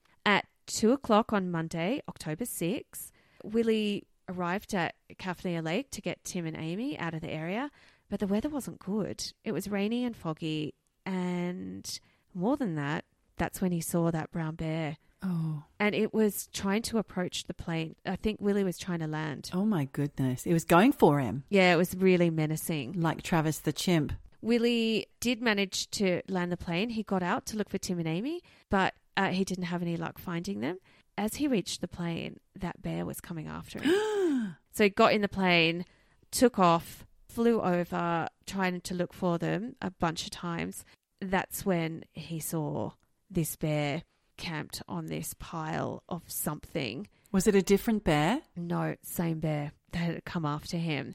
Two o'clock on Monday, October 6, Willy arrived at Kaflia Lake to get Tim and Amie out of the area, but the weather wasn't good. It was rainy and foggy, and more than that, that's when he saw that brown bear. Oh. And it was trying to approach the plane. I think Willy was trying to land. Oh my goodness. It was going for him. Yeah, it was really menacing. Like Travis the chimp. Willy did manage to land the plane. He got out to look for Tim and Amie, but uh, he didn't have any luck finding them. As he reached the plane, that bear was coming after him. so he got in the plane, took off, flew over, trying to look for them a bunch of times. That's when he saw this bear camped on this pile of something. Was it a different bear? No, same bear that had come after him.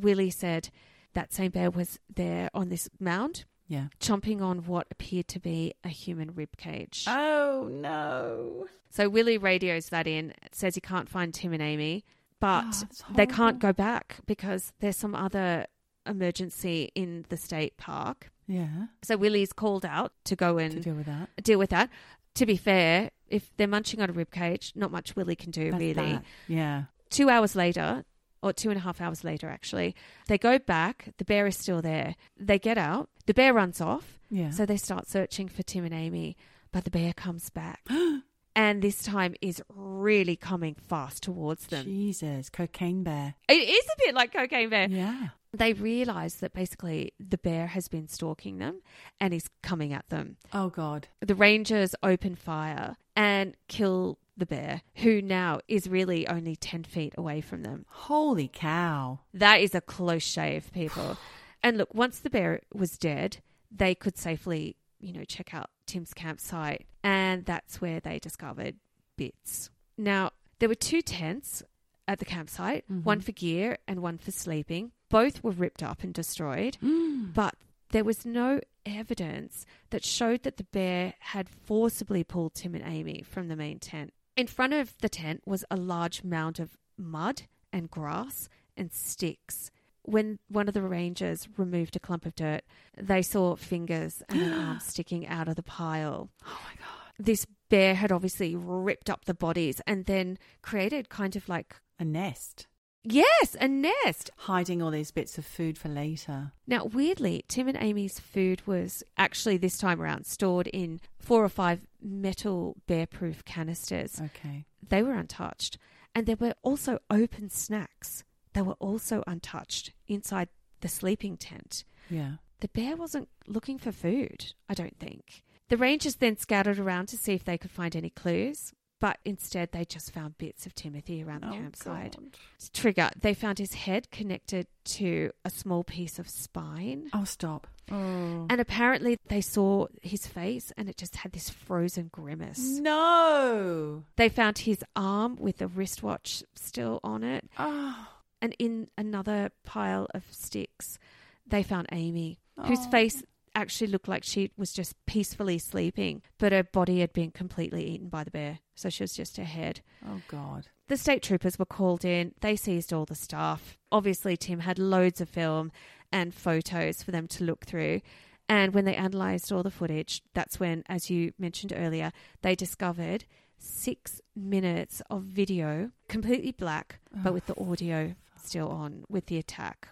Willy said that same bear was there on this mound, Yeah. chomping on what appeared to be a human rib cage. Oh no. so Willy radios that in, says he can't find Tim and Amie, but Oh, they can't go back because there's some other emergency in the state park. Yeah. So Willy's called out to go and To deal with that. deal with that. To be fair, if they're munching on a rib cage, not much Willy can do That's really. that. Yeah. two hours later, or two and a half hours later, actually, they go back. The bear is still there. They get out. The bear runs off. Yeah. So they start searching for Tim and Amie, but the bear comes back. and this time is really coming fast towards them. Jesus, cocaine bear. It is a bit like Cocaine Bear. Yeah. They realize that basically the bear has been stalking them and is coming at them. Oh God. The Rangers open fire and kill the bear, who now is really only 10 feet away from them. Holy cow. That is a close shave, people. and look, once the bear was dead, they could safely, you know, check out Tim's campsite. And that's where they discovered bits. Now, there were two tents at the campsite mm-hmm. one for gear and one for sleeping. Both were ripped up and destroyed, but there was no evidence that showed that the bear had forcibly pulled Tim and Amie from the main tent. In front of the tent was a large mound of mud and grass and sticks. When one of the rangers removed a clump of dirt, they saw fingers and an arm sticking out of the pile. Oh my God. This bear had obviously ripped up the bodies and then created kind of like, A nest. Yes, a nest. Hiding all these bits of food for later. Now, weirdly, Tim and Amie's food was actually this time around stored in four or five metal bear proof canisters. Okay. They were untouched. And there were also open snacks. They were also untouched inside the sleeping tent. Yeah. The bear wasn't looking for food, I don't think. The rangers then scouted around to see if they could find any clues, but instead they just found bits of Timothy around the Oh, campsite. God. Trigger, they found his head connected to a small piece of spine. Oh, stop. Oh. And apparently they saw his face and it just had this frozen grimace. No. They found his arm with a wristwatch still on it. Oh. And in another pile of sticks, they found Amie, whose Oh. face actually looked like she was just peacefully sleeping, but her body had been completely eaten by the bear. So she was just her head. Oh, God. The state troopers were called in. They seized all the stuff. Obviously, Tim had loads of film and photos for them to look through. And when they analysed all the footage, that's when, as you mentioned earlier, they discovered six minutes of video, completely black, but oh, with the audio still on, with the attack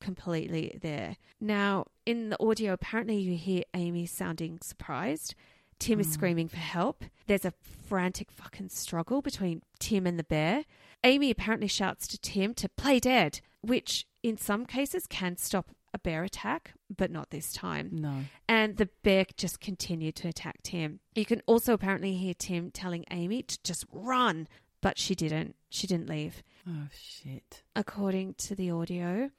completely there. Now, in the audio, apparently you hear Amie sounding surprised. Tim is hmm. screaming for help. There's a frantic fucking struggle between Tim and the bear. Amie apparently shouts to Tim to play dead, which in some cases can stop a bear attack, but not this time. No. And the bear just continued to attack Tim. You can also apparently hear Tim telling Amie to just run, but she didn't. She didn't leave. Oh, shit. According to the audio,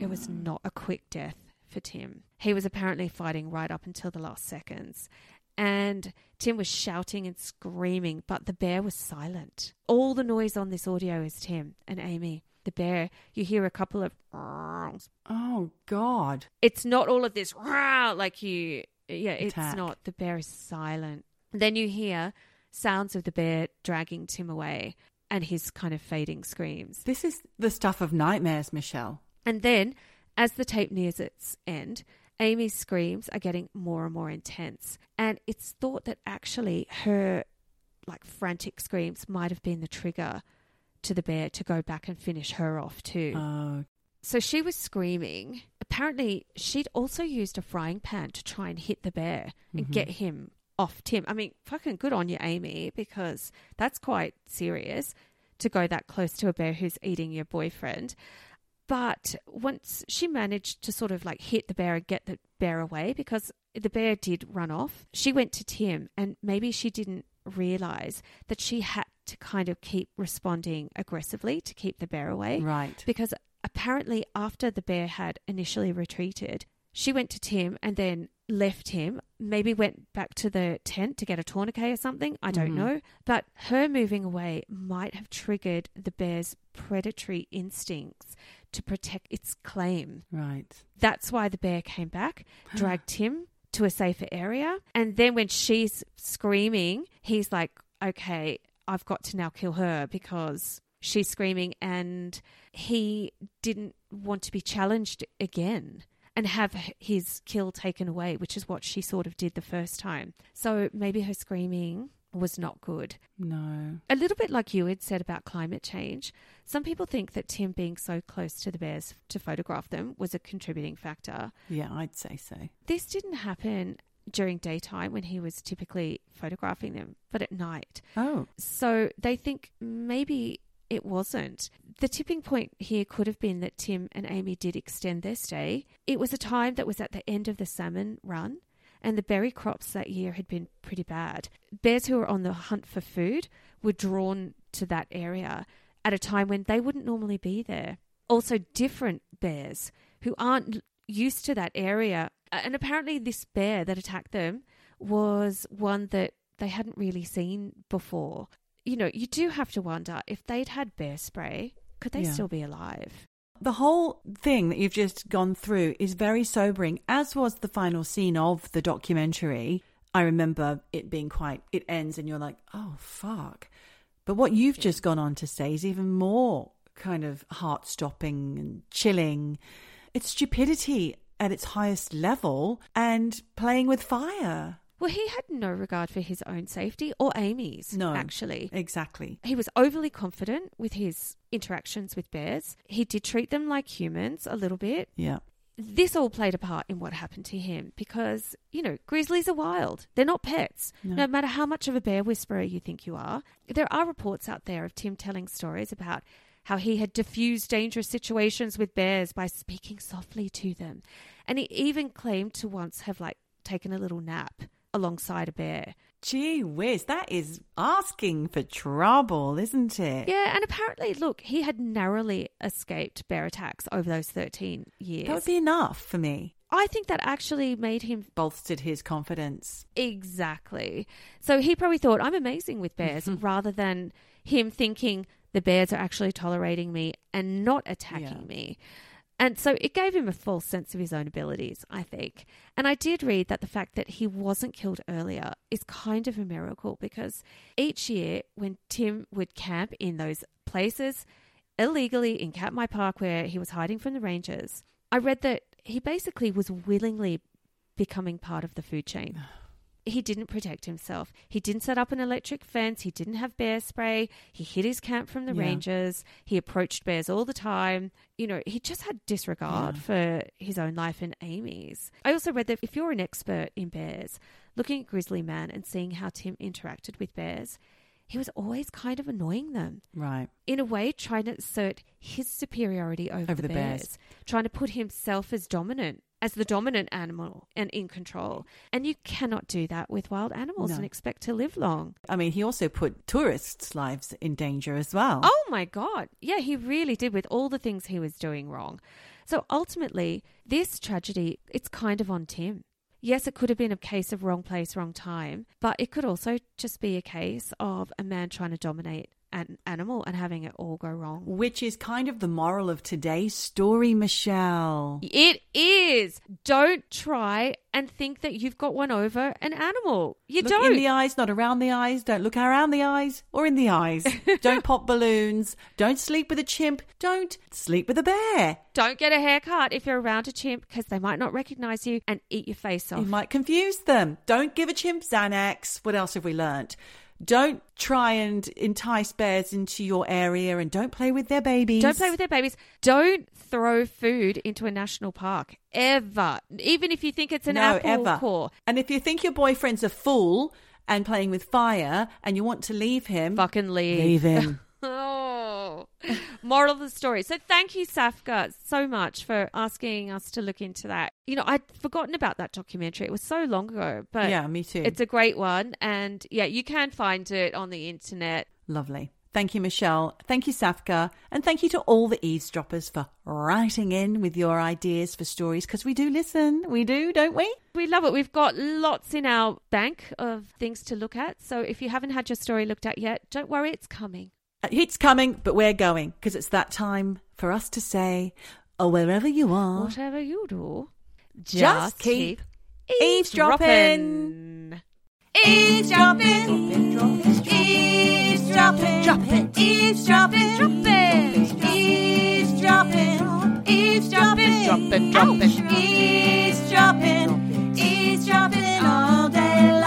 it was mm. not a quick death for Tim. He was apparently fighting right up until the last seconds. And Tim was shouting and screaming, but the bear was silent. All the noise on this audio is Tim and Amie. The bear, you hear a couple of. Oh, God. It's not all of this like you. Yeah, it's Attack. not. The bear is silent. Then you hear sounds of the bear dragging Tim away and his kind of fading screams. This is the stuff of nightmares, Michelle. And then, as the tape nears its end, Amie's screams are getting more and more intense. And it's thought that actually her like frantic screams might have been the trigger to the bear to go back and finish her off too. Oh, So she was screaming. Apparently, she'd also used a frying pan to try and hit the bear and mm-hmm. get him off Tim. I mean, fucking good on you, Amie, because that's quite serious to go that close to a bear who's eating your boyfriend. But once she managed to sort of like hit the bear and get the bear away, because the bear did run off, she went to Tim and maybe she didn't realize that she had to kind of keep responding aggressively to keep the bear away right. because apparently after the bear had initially retreated, she went to Tim and then left him, maybe went back to the tent to get a tourniquet or something, I don't mm-hmm. know. But her moving away might have triggered the bear's predatory instincts to protect its claim. Right. That's why the bear came back, dragged him to a safer area. And then when she's screaming, he's like, okay, I've got to now kill her because she's screaming. And he didn't want to be challenged again and have his kill taken away, which is what she sort of did the first time. So maybe her screaming was not good. No. A little bit like you had said about climate change, some people think that Tim being so close to the bears to photograph them was a contributing factor. Yeah, I'd say so. This didn't happen during daytime when he was typically photographing them, but at night. Oh, So they think maybe it wasn't. The tipping point here could have been that Tim and Amy did extend their stay. It was a time that was at the end of the salmon run, and the berry crops that year had been pretty bad. Bears who were on the hunt for food were drawn to that area at a time when they wouldn't normally be there. Also, different bears who aren't used to that area. And apparently, this bear that attacked them was one that they hadn't really seen before. You know, you do have to wonder if they'd had bear spray, could they Yeah. still be alive? the whole thing that you've just gone through is very sobering, as was the final scene of the documentary. I remember it being quite, it ends and you're like, oh, fuck. But what you've just gone on to say is even more kind of heart stopping and chilling. It's stupidity at its highest level and playing with fire. Well, he had no regard for his own safety or Amie's, No. actually. Exactly. He was overly confident with his interactions with bears. He did treat them like humans a little bit. Yeah. This all played a part in what happened to him because, you know, grizzlies are wild. They're not pets. No. No matter how much of a bear whisperer you think you are. There are reports out there of Tim telling stories about how he had diffused dangerous situations with bears by speaking softly to them. And he even claimed to once have, like, taken a little nap alongside a bear. Gee whiz, that is asking for trouble, isn't it? Yeah, and apparently, look, he had narrowly escaped bear attacks over those 13 years. That would be enough for me. I think that actually made him Bolstered his confidence. exactly. So he probably thought, I'm amazing with bears, rather than him thinking the bears are actually tolerating me and not attacking Yeah. me. And so it gave him a false sense of his own abilities, I think. And I did read that the fact that he wasn't killed earlier is kind of a miracle because each year when Tim would camp in those places illegally in Katmai Park where he was hiding from the rangers, I read that he basically was willingly becoming part of the food chain. He didn't protect himself. He didn't set up an electric fence. He didn't have bear spray. He hid his camp from the Yeah. rangers. He approached bears all the time. You know, he just had disregard for his own life and Amie's. I also read that if you're an expert in bears, looking at Grizzly Man and seeing how Tim interacted with bears, he was always kind of annoying them Right. in a way trying to assert his superiority over, Over the, the bears, bears. trying to put himself as dominant as the dominant animal and in control. And you cannot do that with wild animals No. and expect to live long. I mean, he also put tourists' lives in danger as well. oh my god. Yeah he really did with all the things he was doing wrong. So ultimately this tragedy it's kind of on tim. Yes, it could have been a case of wrong place, wrong time, but it could also just be a case of a man trying to dominate an animal and having it all go wrong. Which is kind of the moral of today's story, Michelle. It is. Don't try and think that you've got one over an animal. You look don't. in the eyes, not around the eyes. Don't look around the eyes or in the eyes. don't pop balloons. Don't sleep with a chimp. Don't sleep with a bear. don't get a haircut if you're around a chimp because they might not recognize you and eat your face off. You might confuse them. Don't give a chimp Xanax. What else have we learnt? Don't try and entice bears into your area and don't play with their babies. Don't play with their babies. Don't throw food into a national park ever, even if you think it's an no, apple ever. core. And if you think your boyfriend's a fool and playing with fire and you want to leave him, Fucking leave. leave him. Oh, moral of the story. So thank you, Safka, so much for asking us to look into that. You know, I'd forgotten about that documentary. It was so long ago, but yeah, me too. it's a great one. And yeah, you can find it on the internet. Lovely. Thank you, Michelle. Thank you, Safka. And thank you to all the eavesdroppers for writing in with your ideas for stories because we do listen. We do, don't we? We love it. We've got lots in our bank of things to look at. So if you haven't had your story looked at yet, don't worry, it's coming. Heat's coming, but we're going because it's that time for us to say, oh, wherever you are, whatever you do, just, just keep, keep eavesdropping. Eavesdropping. Eavesdropping. Eavesdropping. Dropping. Eavesdropping. Dropping. Eavesdropping. Eavesdropping. Dropping. Dropping. Eavesdropping. Eavesdropping all day long.